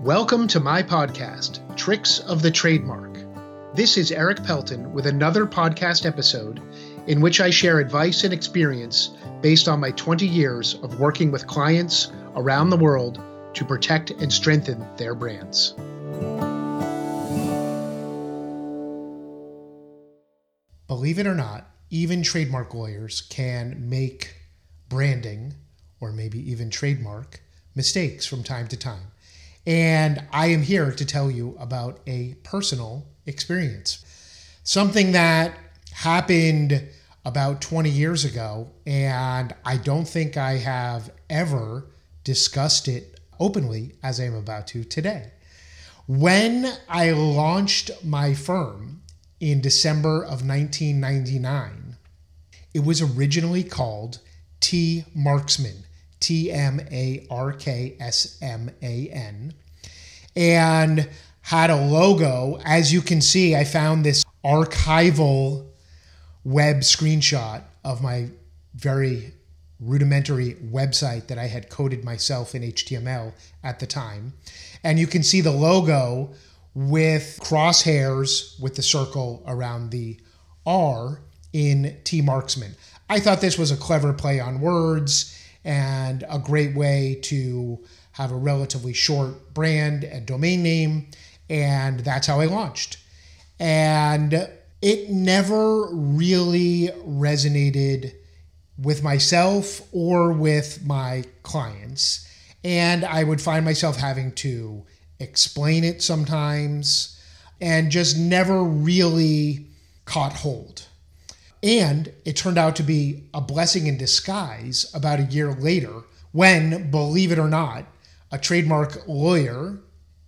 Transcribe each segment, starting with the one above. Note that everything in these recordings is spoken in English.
Welcome to my podcast, Tricks of the Trademark. This is Erik Pelton with another podcast episode in which I share advice and experience based on my 20 years of working with clients around the world to protect and strengthen their brands. Believe it or not, even trademark lawyers can make branding or maybe even trademark mistakes from time to time. And I am here to tell you about a personal experience. Something that happened about 20 years ago, and I don't think I have ever discussed it openly as I am about to today. When I launched my firm in December of 1999, it was originally called T Marksman. T M A R K S M A N, and had a logo. As you can see, I found this archival web screenshot of my very rudimentary website that I had coded myself in HTML at the time. And you can see the logo with crosshairs with the circle around the R in T Marksman. I thought this was a clever play on words and a great way to have a relatively short brand and domain name. And that's how I launched. And it never really resonated with myself or with my clients. And I would find myself having to explain it sometimes and just never really caught hold. And it turned out to be a blessing in disguise about a year later when, believe it or not, a trademark lawyer,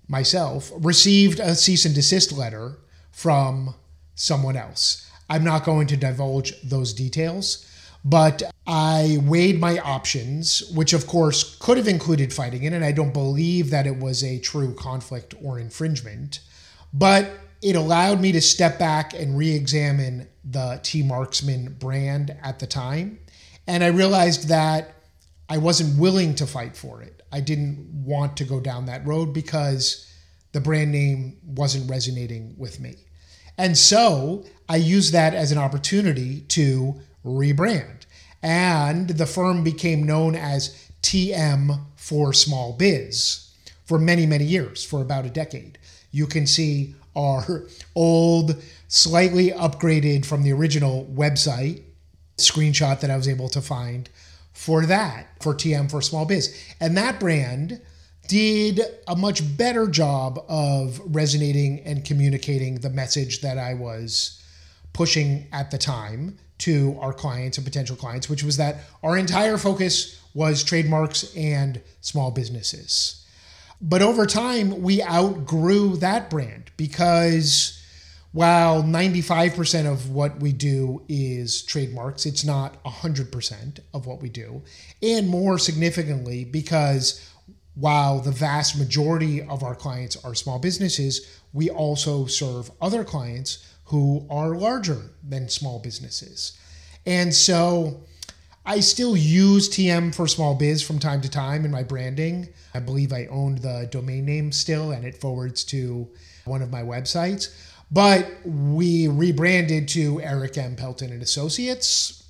myself, received a cease and desist letter from someone else. I'm not going to divulge those details, but I weighed my options, which of course could have included fighting it, and I don't believe that it was a true conflict or infringement. But it allowed me to step back and re examine the T Marksman brand at the time. And I realized that I wasn't willing to fight for it. I didn't want to go down that road because the brand name wasn't resonating with me. And so I used that as an opportunity to rebrand. And the firm became known as TM for Small Biz for many, many years, for about a decade. You can see our old, slightly upgraded from the original website screenshot that I was able to find for that, for TM for Small Biz. And that brand did a much better job of resonating and communicating the message that I was pushing at the time to our clients and potential clients, which was that our entire focus was trademarks and small businesses. But over time, we outgrew that brand because while 95% of what we do is trademarks, it's not 100% of what we do. And more significantly, because while the vast majority of our clients are small businesses, we also serve other clients who are larger than small businesses. And so I still use TM for small biz from time to time in my branding. I believe I owned the domain name still and it forwards to one of my websites. But we rebranded to Erik M. Pelton and Associates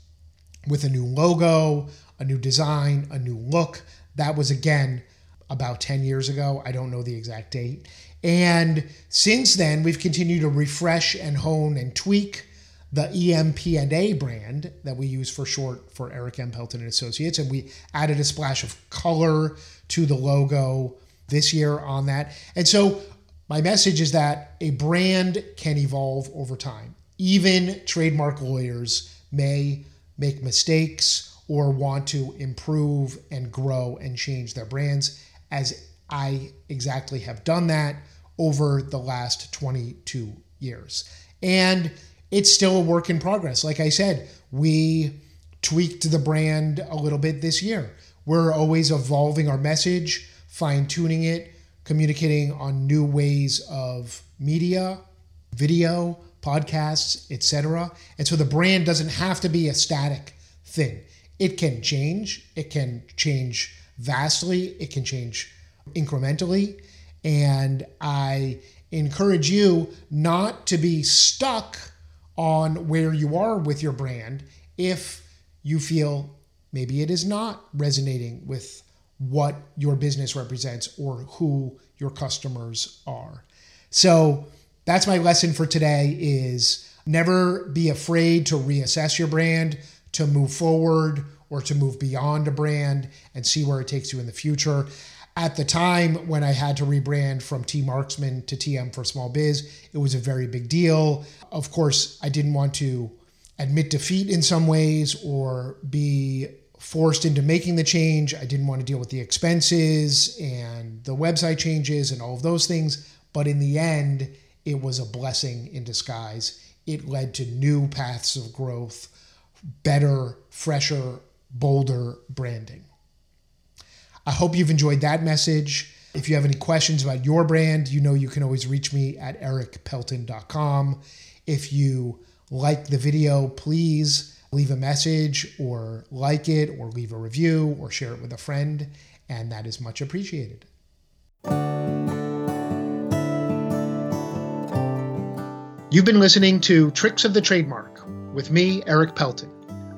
with a new logo, a new design, a new look. That was again about 10 years ago. I don't know the exact date. And since then, we've continued to refresh and hone and tweak the EMP&A brand that we use for short for Erik M. Pelton and Associates, and we added a splash of color to the logo this year on that. And so my message is that a brand can evolve over time. Even trademark lawyers may make mistakes or want to improve and grow and change their brands, as I exactly have done that over the last 22 years. And it's still a work in progress. Like I said, we tweaked the brand a little bit this year. We're always evolving our message, fine tuning it, communicating on new ways of media, video, podcasts, etc. And so the brand doesn't have to be a static thing. It can change, it can change vastly, it can change incrementally. And I encourage you not to be stuck on where you are with your brand if you feel maybe it is not resonating with what your business represents or who your customers are. So that's my lesson for today is never be afraid to reassess your brand, to move forward or to move beyond a brand and see where it takes you in the future. At the time when I had to rebrand from T Marksman to TM for Small Biz, it was a very big deal. Of course, I didn't want to admit defeat in some ways or be forced into making the change. I didn't want to deal with the expenses and the website changes and all of those things. But in the end, it was a blessing in disguise. It led to new paths of growth, better, fresher, bolder branding. I hope you've enjoyed that message. If you have any questions about your brand, you know you can always reach me at erikpelton.com. If you like the video, please leave a message or like it or leave a review or share it with a friend, and that is much appreciated. You've been listening to Tricks of the Trademark with me, Erik Pelton.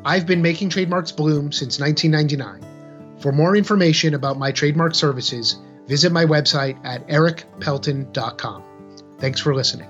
I've been making trademarks bloom since 1999. For more information about my trademark services, visit my website at erikpelton.com. Thanks for listening.